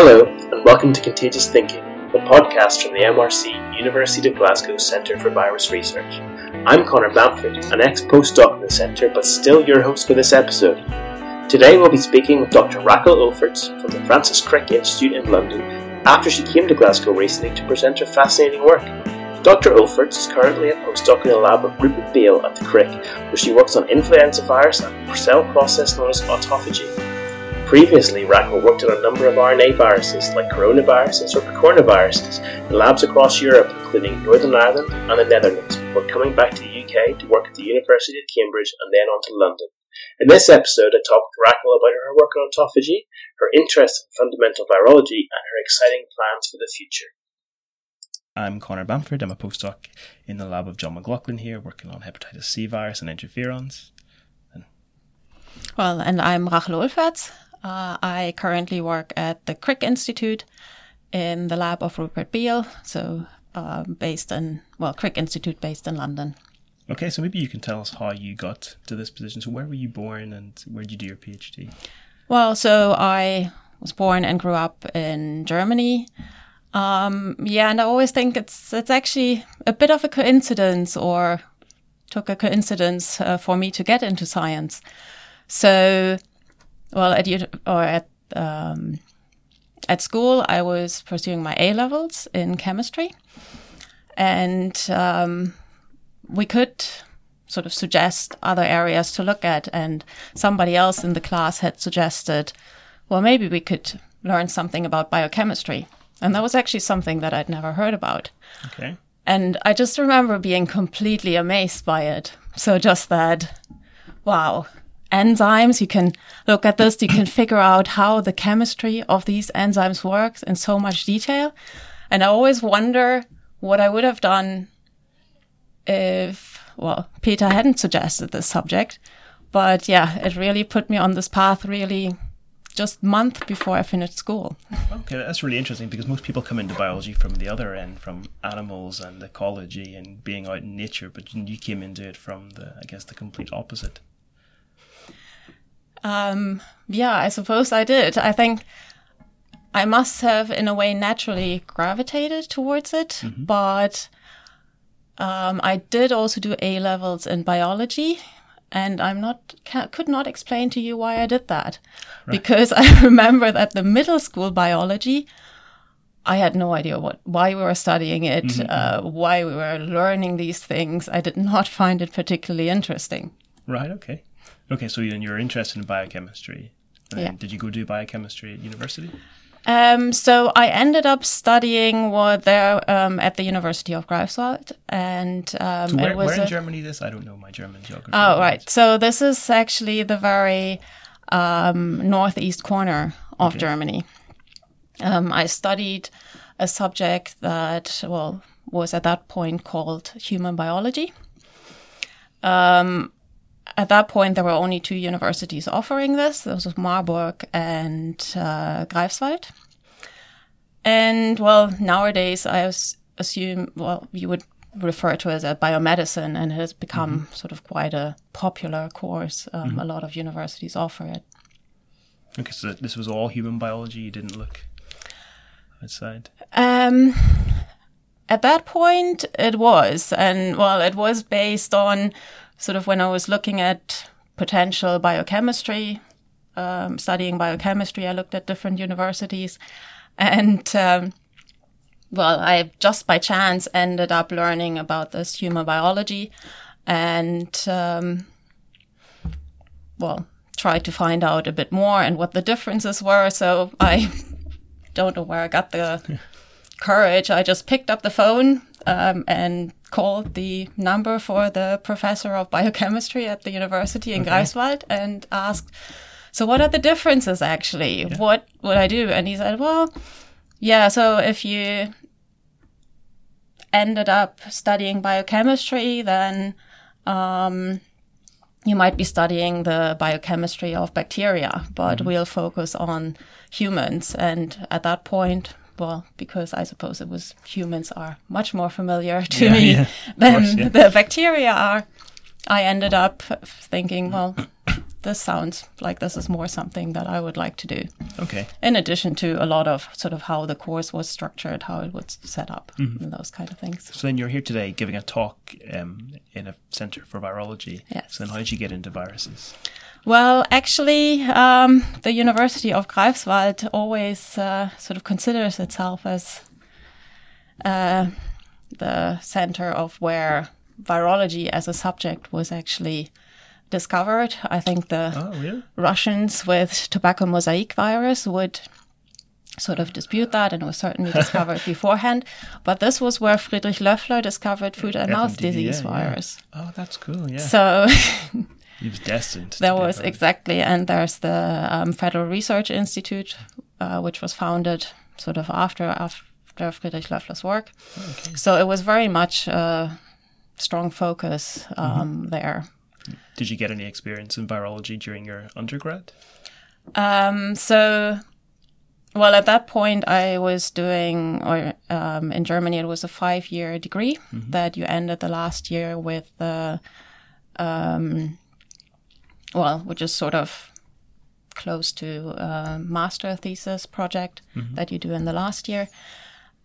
Hello, and welcome to Contagious Thinking, the podcast from the MRC University of Glasgow Centre for Virus Research. I'm Connor Bamford, an ex postdoc in the centre, but still your host for this episode. Today we'll be speaking with Dr. Rachel Ulferts from the Francis Crick Institute in London after she came to Glasgow recently to present her fascinating work. Dr. Ulferts is currently a postdoc in the lab of Rupert Beale at the Crick, where she works on influenza virus and cell process known as autophagy. Previously, Rachel worked on a number of RNA viruses like coronaviruses or coronaviruses in labs across Europe, including Northern Ireland and the Netherlands, before coming back to the UK to work at the University of Cambridge and then on to London. In this episode, I talked with Rachel about her work on autophagy, her interest in fundamental virology, and her exciting plans for the future. I'm Connor Bamford. I'm a postdoc in the lab of John McLaughlin here, working on hepatitis C virus and interferons. And well, and I'm Rachel Ulferts. Uh, I currently work at the Crick Institute in the lab of Rupert Beale, so uh, based in, well, Crick Institute based in London. Okay, so maybe you can tell us how you got to this position. So, where were you born and where did you do your PhD? Well, so I was born and grew up in Germany. Um, yeah, and I always think it's it's actually a bit of a coincidence, or took a coincidence uh, for me to get into science. So well, at or at um, at school, I was pursuing my A levels in chemistry, and um, we could sort of suggest other areas to look at. And somebody else in the class had suggested, well, maybe we could learn something about biochemistry, and that was actually something that I'd never heard about. Okay. And I just remember being completely amazed by it. So just that, wow, enzymes. You can look at this. You can figure out how the chemistry of these enzymes works in so much detail. And I always wonder what I would have done if, well, Peter hadn't suggested this subject. But yeah, it really put me on this path really just month before I finished school. Okay, that's really interesting because most people come into biology from the other end, from animals and ecology and being out in nature, but you came into it from the, I guess, the complete opposite. Um, yeah, I suppose I did. I think I must have, in a way, naturally gravitated towards it, mm-hmm. but um, I did also do A levels in biology, and I'm not could not explain to you why I did that, right. because I remember that the middle school biology. I had no idea what why we were studying it, mm-hmm. uh, why we were learning these things. I did not find it particularly interesting. Right. Okay. Okay, so then you're interested in biochemistry. And yeah. Did you go do biochemistry at university? Um, so I ended up studying what there um, at the University of Greifswald, and um, so where, where in a, Germany this? I don't know my German geography. Oh, right. So this is actually the very um, northeast corner of okay. Germany. Um, I studied a subject that well was at that point called human biology. Um, at that point, there were only two universities offering this. Those was Marburg and uh, Greifswald. And well, nowadays, I assume, well, you would refer to it as a biomedicine, and it has become mm-hmm. sort of quite a popular course. Um, mm-hmm. A lot of universities offer it. Okay, so this was all human biology. You didn't look outside. Um, at that point, it was, and well, it was based on sort of when I was looking at potential biochemistry, um, studying biochemistry, I looked at different universities. And, um, well, I just by chance ended up learning about this human biology and, um, well, tried to find out a bit more and what the differences were. So I don't know where I got the courage. I just picked up the phone um, and called the number for the professor of biochemistry at the university in okay. Greifswald and asked, "So what are the differences actually? Yeah. What would I do?" And he said, "Well, yeah. So if you ended up studying biochemistry, then." Um, you might be studying the biochemistry of bacteria, but mm-hmm. we'll focus on humans. And at that point, well, because I suppose it was humans are much more familiar to yeah, me yeah. than course, yeah. the bacteria are. I ended up thinking, well, this sounds like this is more something that I would like to do. Okay. In addition to a lot of sort of how the course was structured, how it was set up, Mm-hmm. and those kind of things. So then you're here today giving a talk um, in a center for virology. Yes. So then how did you get into viruses? Well, actually, um, the University of Greifswald always uh, sort of considers itself as uh, the center of where virology as a subject was actually discovered. I think the Oh, really? Russians with tobacco mosaic virus would sort of dispute that and it was certainly discovered beforehand. But this was where Friedrich Löffler discovered foot and mouth disease yeah, yeah. virus. Oh, that's cool. Yeah. So he was destined. there was exactly, and there's the um, Federal Research Institute, uh, which was founded sort of after after Friedrich Loeffler's work. So it was very much a strong focus um, there. Did you get any experience in virology during your undergrad? Um, so, well, at that point, I was doing, or um, in Germany, it was a five year degree that you ended the last year with the, um, well, which is sort of close to a master thesis project that you do in the last year.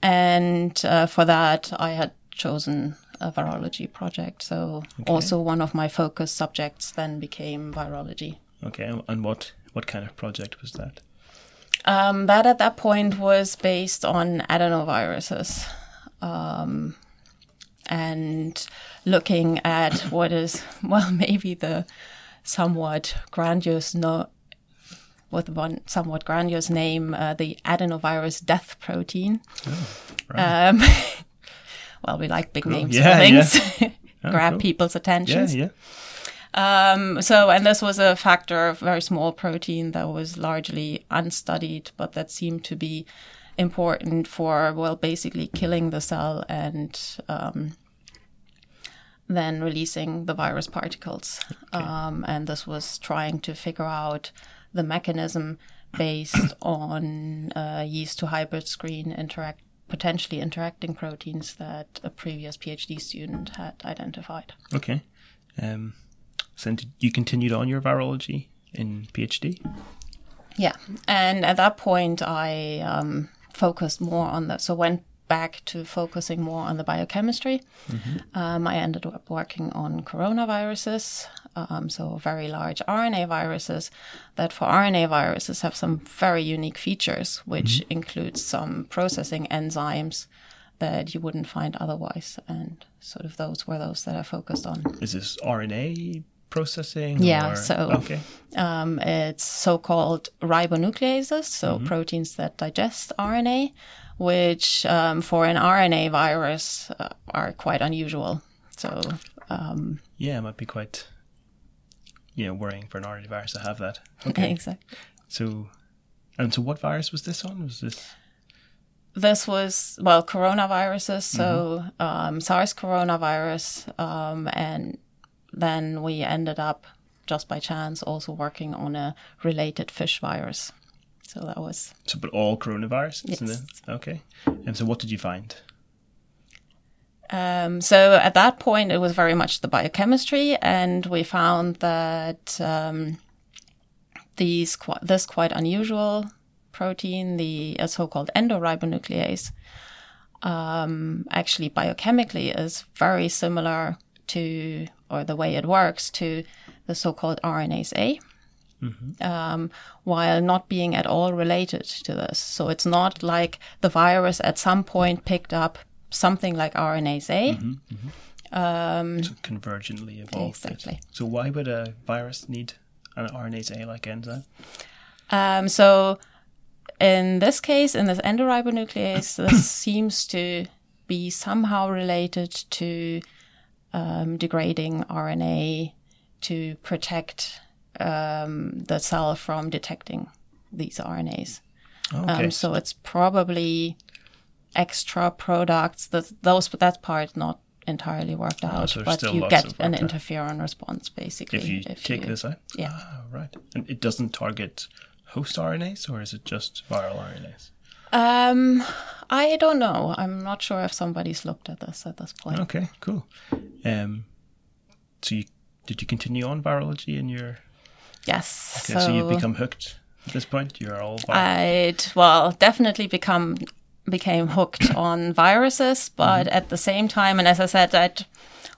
And uh, for that, I had chosen a virology project. So, also one of my focus subjects then became virology. Okay. And what what kind of project was that? Um, that at that point was based on adenoviruses. Um, and looking at what is, well, maybe the somewhat grandiose, no, with one somewhat grandiose name, uh, the adenovirus death protein. um, well, we like big names Yeah, for yeah. things. Grab cool. people's Yeah, attentions. yeah. Um, so, and this was a factor, a very small protein that was largely unstudied, but that seemed to be important for, well, basically killing the cell and um, then releasing the virus particles. Um, and this was trying to figure out the mechanism based on uh, yeast to hybrid screen interact potentially interacting proteins that a previous PhD student had identified. Okay. Um, so did you continued on your virology in PhD? Yeah, and at that point, I um, focused more on the so went back to focusing more on the biochemistry. Um, I ended up working on coronaviruses, um, so very large RNA viruses that for RNA viruses have some very unique features, which includes some processing enzymes that you wouldn't find otherwise, and sort of those were those that I focused on. Is this RNA processing? Yeah, or- so- okay. Um, it's so-called ribonucleases, so proteins that digest RNA, which um, for an RNA virus uh, are quite unusual. So um, Yeah, it might be quite, you know, worrying for an RNA virus to have that. Okay. exactly. So, and so what virus was this on? Was this? This was well coronaviruses, so um, SARS coronavirus, um, and then we ended up just by chance also working on a related fish virus. So that was So, but all coronavirus, isn't Yes. it? Okay. And so, what did you find? Um, so at that point, it was very much the biochemistry, and we found that um, these this quite unusual protein, the uh, so-called endoribonuclease, um, actually biochemically is very similar to, or the way it works to, the so-called RNase A. Um, while not being at all related to this. So it's not like the virus at some point picked up something like RNase A. So convergently evolved. it. Exactly. So, why would a virus need an RNase A like enzyme? Um, so in this case, in this endoribonuclease, this seems to be somehow related to um, degrading RNA to protect um, the cell from detecting these RNAs. Okay. Um, so it's probably extra products that those that part not entirely worked out, Oh, so but you get an interferon response basically if you take this out? yeah. Ah, right. And it doesn't target host RNAs, or is it just viral RNAs? Um, I don't know. I'm not sure if somebody's looked at this at this point. Okay, cool. Um, so you did you continue on virology in your Yes. Okay, so, you've become hooked at this point. You're all. I'd well definitely become became hooked on viruses, but at the same time, and as I said, I'd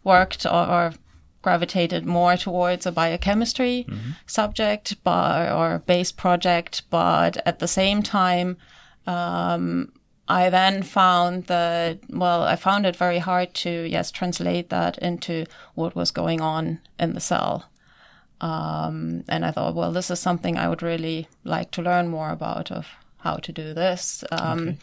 worked or, or gravitated more towards a biochemistry subject but, or base project, but at the same time, um, I then found that, well, I found it very hard to, yes, translate that into what was going on in the cell. Um, and I thought, well, this is something I would really like to learn more about of how to do this. Um, Okay.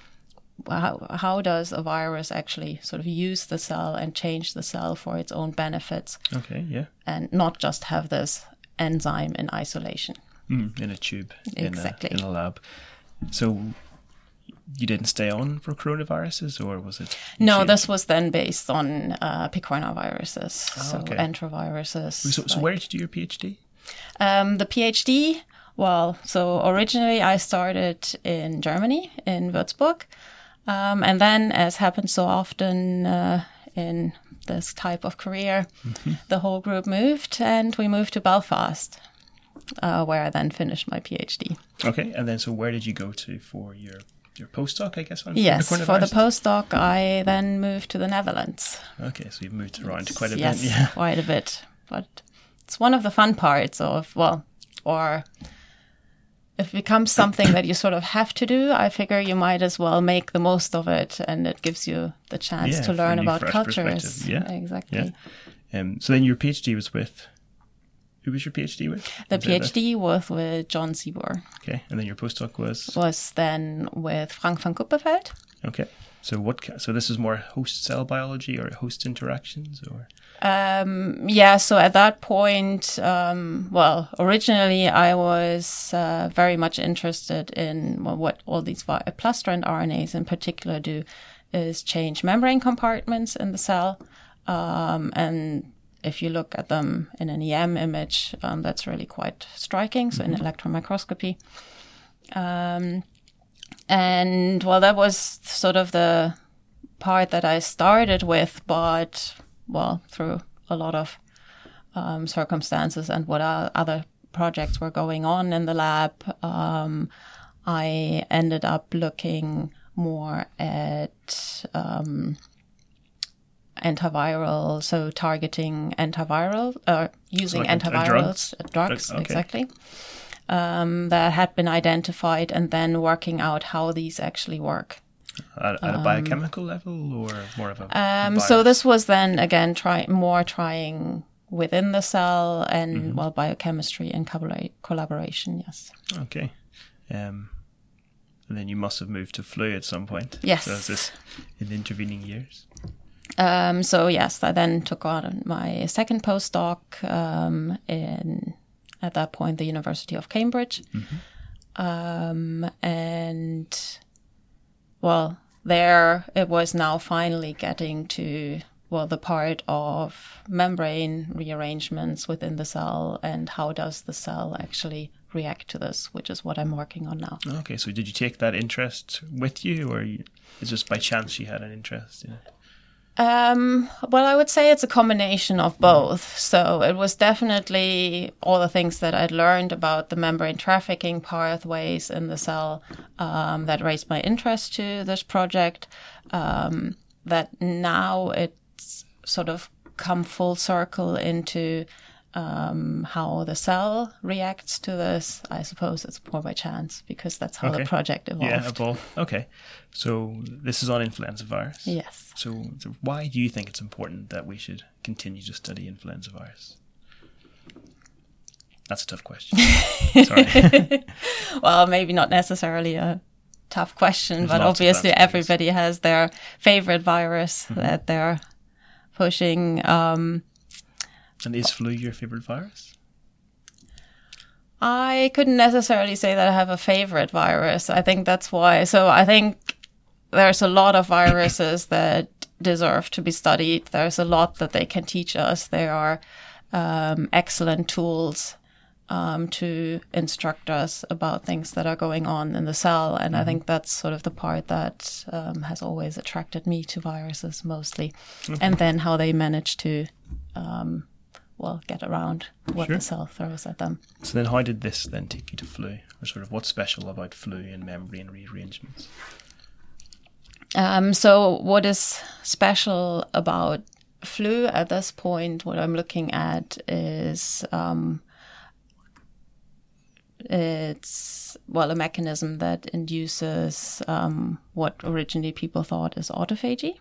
how, how does a virus actually sort of use the cell and change the cell for its own benefits Okay, yeah. and not just have this enzyme in isolation? Mm, in a tube. Exactly. In a, in a lab. So you didn't stay on for coronaviruses, or was it? No, changed? this was then based on uh, picornaviruses, so okay. enteroviruses. So, so like- where did you do your PhD? Um, the PhD, well, so originally I started in Germany, in Würzburg. Um, and then, as happens so often uh, in this type of career, the whole group moved and we moved to Belfast, uh, where I then finished my PhD. Okay, and then so where did you go to for your your postdoc? I guess Yes, for the postdoc, I then moved to the Netherlands. Okay, so you've moved around quite a yes, bit. Yeah. quite a bit. But it's one of the fun parts of, well, or if it becomes something that you sort of have to do, I figure you might as well make the most of it and it gives you the chance Yeah, to learn about cultures. Yeah, Exactly. Yeah. Um, so then your PhD was with who was your PhD with? The Was? PhD was with John Siebor, Okay, and then your postdoc was was then with Frank van Kuppenveld. okay. So what? So this is more host cell biology or host interactions or Um, yeah, so at that point, um, well, originally I was uh, very much interested in what all these vi- plastron RNAs in particular do is change membrane compartments in the cell. Um, and if you look at them in an EM image, um, that's really quite striking. So in electron microscopy. Um, and well, that was sort of the part that I started with, but well, through a lot of um, circumstances and what other projects were going on in the lab, um, I ended up looking more at um, antiviral, so targeting antiviral, uh, using like a- a antivirals, drugs? uh, drugs, okay. exactly. Um, that had been identified, and then working out how these actually work. at, at a biochemical level or more of a Um, so this was then again try more trying within the cell and Mm-hmm. well biochemistry and collaboration. Yes. Okay. Um, and then you must have moved to flu at some point. Yes. So is this in the intervening years? Um, so yes, I then took on my second postdoc um, in at that point the University of Cambridge, um, and well, there it was now finally getting to well the part of membrane rearrangements within the cell and how does the cell actually react to this, which is what I'm working on now. Okay, so did you take that interest with you, or you, it's just by chance you had an interest in it? Um, well, I would say it's a combination of both. So it was definitely all the things that I'd learned about the membrane trafficking pathways in the cell um, that raised my interest to this project. Um, that now it's sort of come full circle into um, how the cell reacts to this. I suppose it's more by chance because that's how Okay. the project evolved. Yeah, evolved. Okay, so this is on influenza virus. Yes. So, why do you think it's important that we should continue to study influenza virus? That's a tough question. Sorry. well, maybe not necessarily a tough question, There's but obviously everybody has their favorite virus Mm-hmm. that they're pushing. Um, and is flu your favorite virus? I couldn't necessarily say that I have a favorite virus. I think that's why. So I think there's a lot of viruses that deserve to be studied. There's a lot that they can teach us. They are um, excellent tools um, to instruct us about things that are going on in the cell. And I think that's sort of the part that um, has always attracted me to viruses mostly. And then how they manage to, um, well get around what Sure. the cell throws at them. So then, how did this then take you to flu, or sort of what's special about flu and membrane rearrangements? Um, so, what is special about flu at this point? What I'm looking at is um, it's well a mechanism that induces um, what originally people thought is autophagy.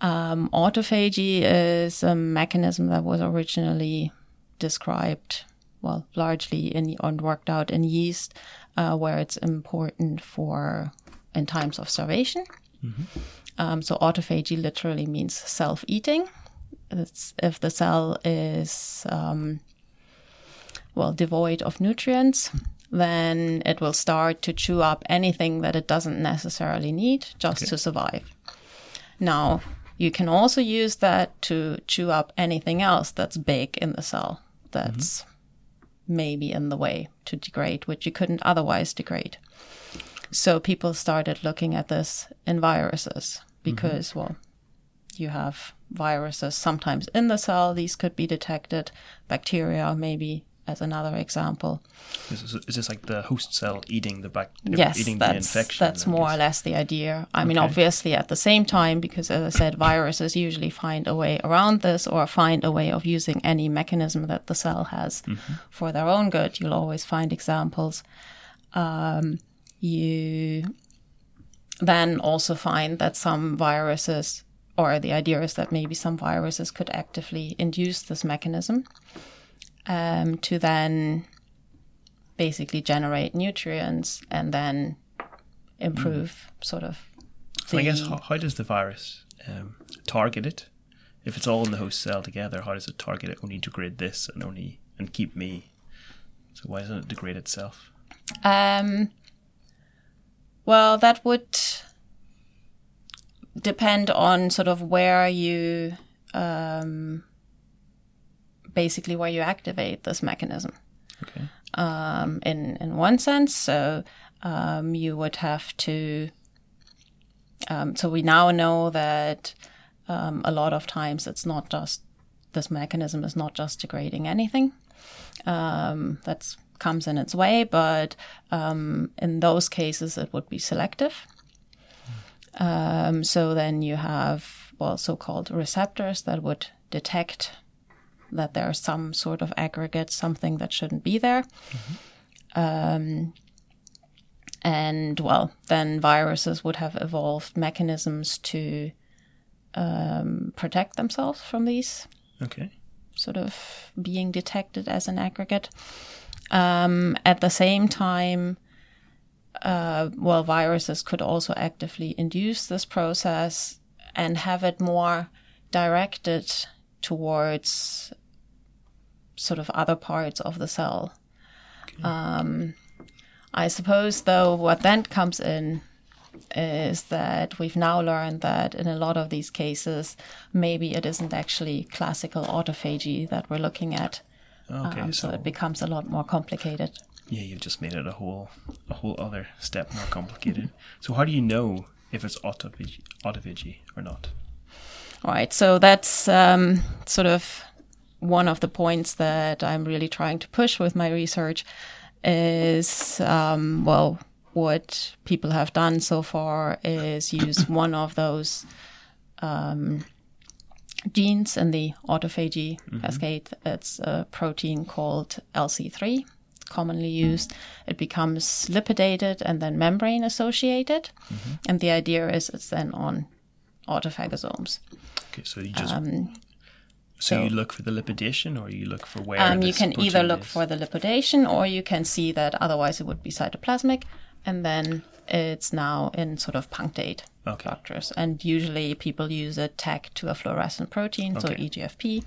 Um, autophagy is a mechanism that was originally described, well, largely in and worked out in yeast, uh, where it's important for in times of starvation. Um, so autophagy literally means self-eating. It's if the cell is um, well devoid of nutrients, then it will start to chew up anything that it doesn't necessarily need just Okay. to survive. Now, you can also use that to chew up anything else that's big in the cell that's maybe in the way to degrade, which you couldn't otherwise degrade. So people started looking at this in viruses because, well, you have viruses sometimes in the cell. These could be detected. Bacteria, maybe, as another example. Is this, is this like the host cell eating the back, Yes, eating the that's infection? that's more or less the idea. I mean, obviously, at the same time, because as I said, viruses usually find a way around this or find a way of using any mechanism that the cell has Mm-hmm. for their own good. You'll always find examples. Um, you then also find that some viruses, or the idea is that maybe some viruses could actively induce this mechanism um, to then basically generate nutrients and then improve sort of. So I guess how, how does the virus um, target it? If it's all in the host cell together, how does it target it? Only degrade this and only and keep me. So why doesn't it degrade itself? Um, well, that would depend on sort of where you, um, basically where you activate this mechanism. Okay. Um, in in one sense, so um, you would have to. Um, so we now know that um, a lot of times it's not just this mechanism is not just degrading anything um, that comes in its way, but um, in those cases it would be selective. Um, so then you have well so-called receptors that would detect that there's some sort of aggregate, something that shouldn't be there. Um, and well, then viruses would have evolved mechanisms to um, protect themselves from these Okay. sort of being detected as an aggregate. Um, at the same time, uh, well, viruses could also actively induce this process and have it more directed towards sort of other parts of the cell. Um, I suppose, though, what then comes in is that we've now learned that in a lot of these cases, maybe it isn't actually classical autophagy that we're looking at. Okay. Um, so so it becomes a lot more complicated. yeah, you've just made it a whole a whole other step more complicated. so how do you know if it's autophagy, autophagy or not? All right, so that's um, sort of one of the points that I'm really trying to push with my research is, um, well, what people have done so far is use one of those um, genes in the autophagy cascade. It's a protein called LC3, commonly used. It becomes lipidated and then membrane associated. And the idea is it's then on autophagosomes. Okay, so you just Um, so, so- you look for the lipidation, or you look for where Um, you can either look is? for the lipidation or you can see that otherwise it would be cytoplasmic and then it's now in sort of punctate Okay. structures. And usually people use a tag to a fluorescent protein, so EGFP,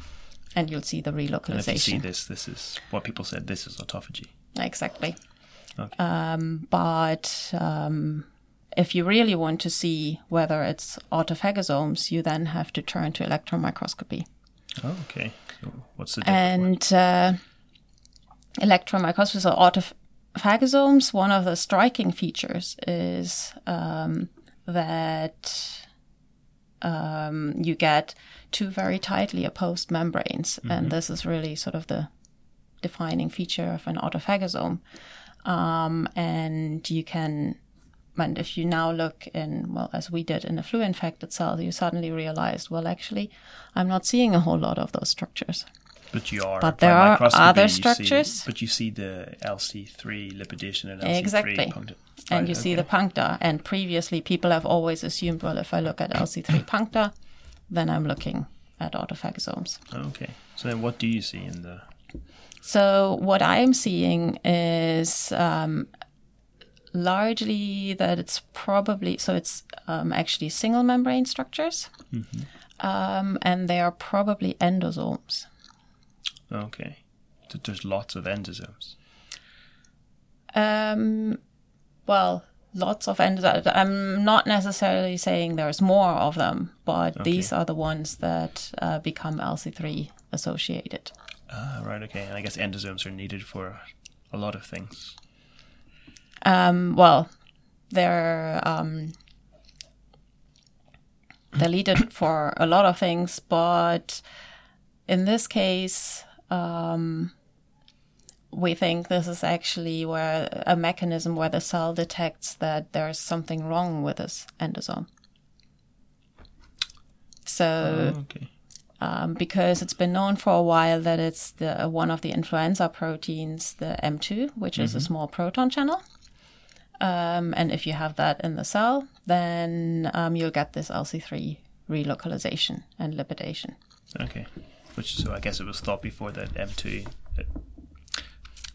and you'll see the And if you see this, this is what people said. This is autophagy. Exactly. Okay. Um, but um, if you really want to see whether it's autophagosomes, you then have to turn to electron microscopy. Oh, okay. So what's the? And uh, electron microscopy, so autophagosomes, one of the striking features is um, that um, you get two very tightly opposed membranes, Mm-hmm. and this is really sort of the defining feature of an autophagosome. Um, and you can, and if you now look in, well, as we did in a flu infected cell, you suddenly realized, well, actually, I'm not seeing a whole lot of those structures. But you are. But there are other you see- structures. but you see the LC3 lipidation and LC3 Exactly. puncta- and Right, you see the puncta. And previously, people have always assumed, well, if I look at LC3 puncta, then I'm looking at autophagosomes. Okay. So then, what do you see in the? So what I'm seeing is um, largely that it's probably so it's um, actually single membrane structures, um, and they are probably endosomes. Okay. So there's lots of endosomes. Um, well, lots of endosomes. I'm not necessarily saying there's more of them, but these are the ones that uh, become LC3 associated. Ah, right. Okay. And I guess endosomes are needed for a lot of things. Um, well, they're um, they're needed for a lot of things, but in this case, um, we think this is actually where a mechanism where the cell detects that there's something wrong with this endosome. So okay. um, because it's been known for a while that it's the one of the influenza proteins, the M2, which is a small proton channel. Um, and if you have that in the cell, then um, you'll get this LC3 relocalization and lipidation. Okay. Which so I guess it was thought before that M2 uh,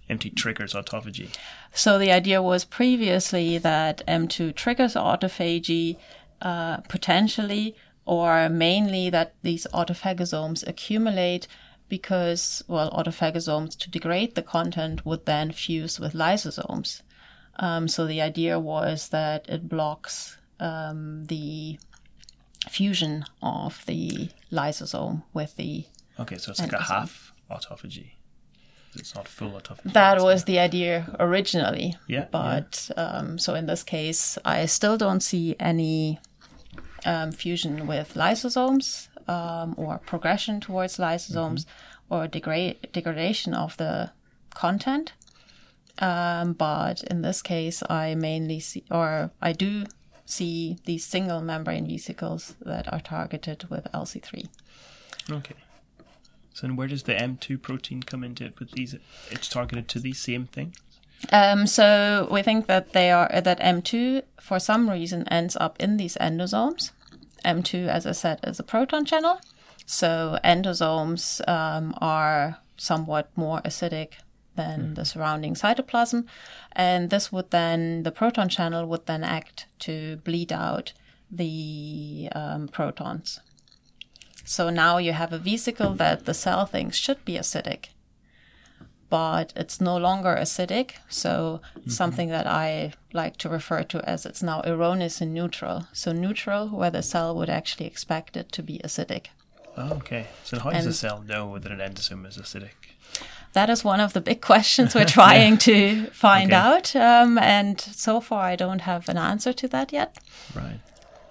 M2 triggers autophagy. So the idea was previously that M2 triggers autophagy uh, potentially, or mainly that these autophagosomes accumulate because, well, autophagosomes to degrade the content would then fuse with lysosomes. Um, so the idea was that it blocks um, the fusion of the lysosome with the Okay, so it's like a half autophagy. It's not full autophagy. That was the idea originally. Yeah, But um, so in this case, I still don't see any um, fusion with lysosomes um, or progression towards lysosomes or degrade degradation of the content. Um, but in this case, I mainly see, or I do see these single membrane vesicles that are targeted with LC3. Okay. So then where does the M2 protein come into it with these? It's targeted to these same things? Um, so we think that they are that M2 for some reason ends up in these endosomes. M2, as I said, is a proton channel. So endosomes um, are somewhat more acidic than the surrounding cytoplasm, and this would then the proton channel would then act to bleed out the um, protons. So now you have a vesicle that the cell thinks should be acidic, but it's no longer acidic. So something that I like to refer to as it's now erroneous and neutral. So neutral, where the cell would actually expect it to be acidic. Oh, okay. So how does a And- cell know that an endosome is acidic? That is one of the big questions we're trying to find Okay. out. Um, and so far, I don't have an answer to that yet. Right.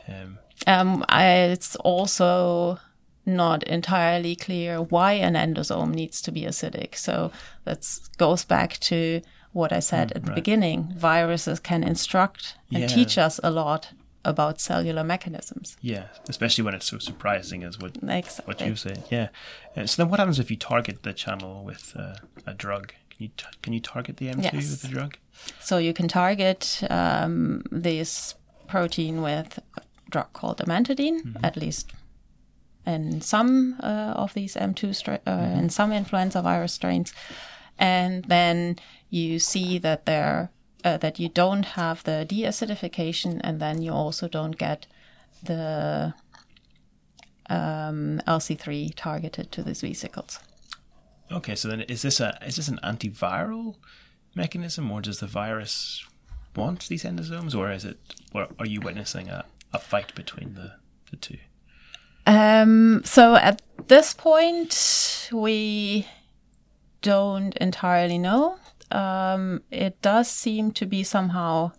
Um, Um, I, it's also not entirely clear why an endosome needs to be acidic. So that goes back to what I said at the right. beginning. Viruses can instruct and Yeah. teach us a lot about cellular mechanisms. yeah, especially when it's so surprising as what exactly. what you say. Yeah. Uh, so then what happens if you target the channel with uh, a drug? Can you t- can you target the M2 Yes. with a drug? So you can target um, this protein with a drug called amantadine, at least in some uh, of these M2 stra- uh, in some influenza virus strains, and then you see that there uh, that you don't have the deacidification, and then you also don't get the um, LC3 targeted to these vesicles. Okay, so then is this a is this an antiviral mechanism, or does the virus want these endosomes, or is it, or are you witnessing a, a fight between the, the two? Um, so at this point, we don't entirely know. Um, it does seem to be somehow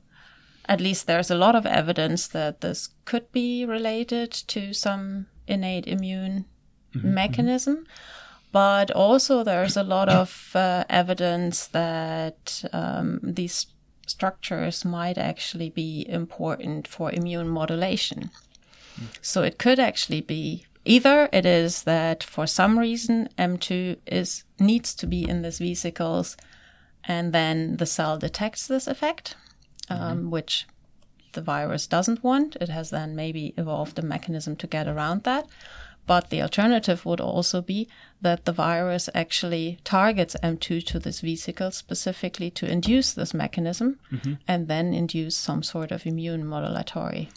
at least there's a lot of evidence that this could be related to some innate immune mechanism. But also, there's a lot of uh, evidence that um, these structures might actually be important for immune modulation. So it could actually be either it is that for some reason M2 is needs to be in these vesicles, and then the cell detects this effect, um, which the virus doesn't want. It has then maybe evolved a mechanism to get around that. But the alternative would also be that the virus actually targets M2 to this vesicle specifically to induce this mechanism and then induce some sort of immune modulatory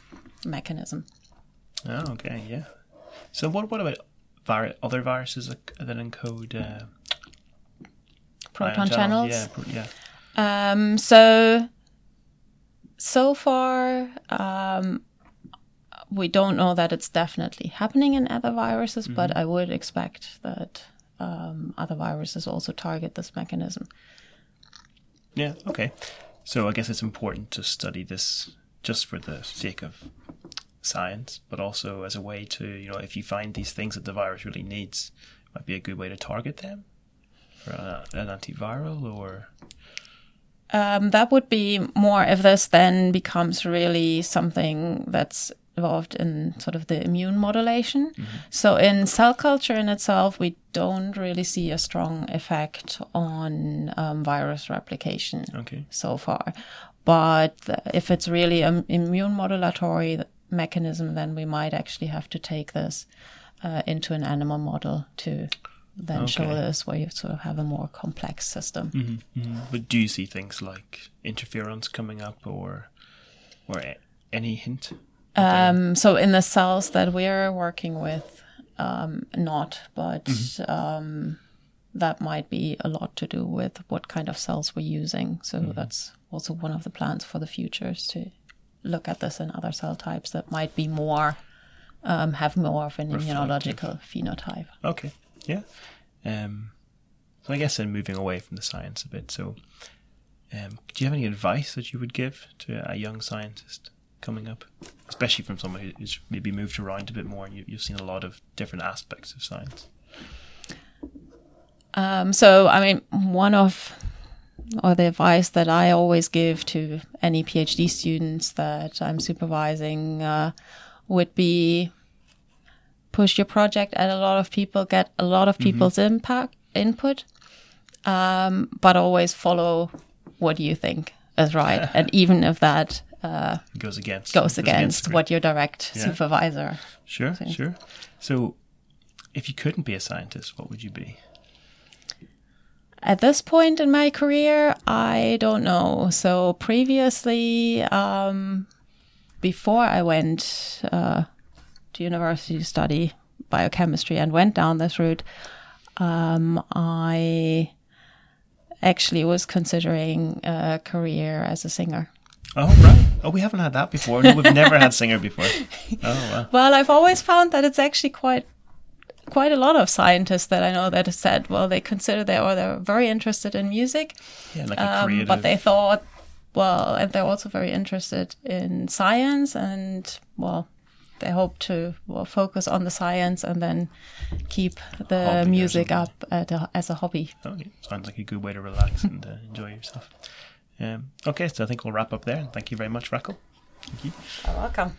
mechanism. Oh, okay, yeah. So what what about vir- other viruses that, that encode uh, Proton ion channels. Yeah, yeah. Um, so, so far, um, we don't know that it's definitely happening in other viruses, but I would expect that um, other viruses also target this mechanism. Yeah, okay. So I guess it's important to study this just for the sake of science, but also as a way to, you know, if you find these things that the virus really needs, might be a good way to target them for a, an antiviral or. Um, that would be more if this then becomes really something that's involved in sort of the immune modulation. So in cell culture in itself, we don't really see a strong effect on um, virus replication Okay. so far. But if it's really an immune modulatory mechanism, then we might actually have to take this uh, into an animal model to then show Okay. this where you sort of have a more complex system. Mm-hmm. But do you see things like interference coming up or or a- any hint? Um, so in the cells that we're working with, um, not, but um, that might be a lot to do with what kind of cells we're using. So that's also one of the plans for the future is to look at this in other cell types that might be more um, have more of an Reflective. immunological phenotype. Okay, yeah. Um, so I guess then moving away from the science a bit. So, um, do you have any advice that you would give to a young scientist coming up, especially from someone who's maybe moved around a bit more and you, you've seen a lot of different aspects of science? Um, so, I mean, one of or the advice that I always give to any PhD students that I'm supervising uh, would be push your project at a lot of people, get a lot of people's impact input, um, but always follow what you think is right, and even if that uh, goes against goes against the what your direct Yeah. supervisor. Sure, sure. So, if you couldn't be a scientist, what would you be? At this point in my career, I don't know. So previously, um, before I went uh, to university to study biochemistry and went down this route, um, I actually was considering a career as a singer. Oh, right. Oh, we haven't had that before. No, we've never had singer before. Oh, wow. Well, I've always found that it's actually quite quite a lot of scientists that I know that have said, well, they consider they or they're very interested in music, Yeah, like a um, creative. but they thought, well, and they're also very interested in science, and well, they hope to well focus on the science and then keep the Hobby music up at a, as a hobby. Oh. Sounds like a good way to relax and uh, enjoy yourself. Um, okay, so I think we'll wrap up there. Thank you very much, Rackle. Thank you. You're welcome.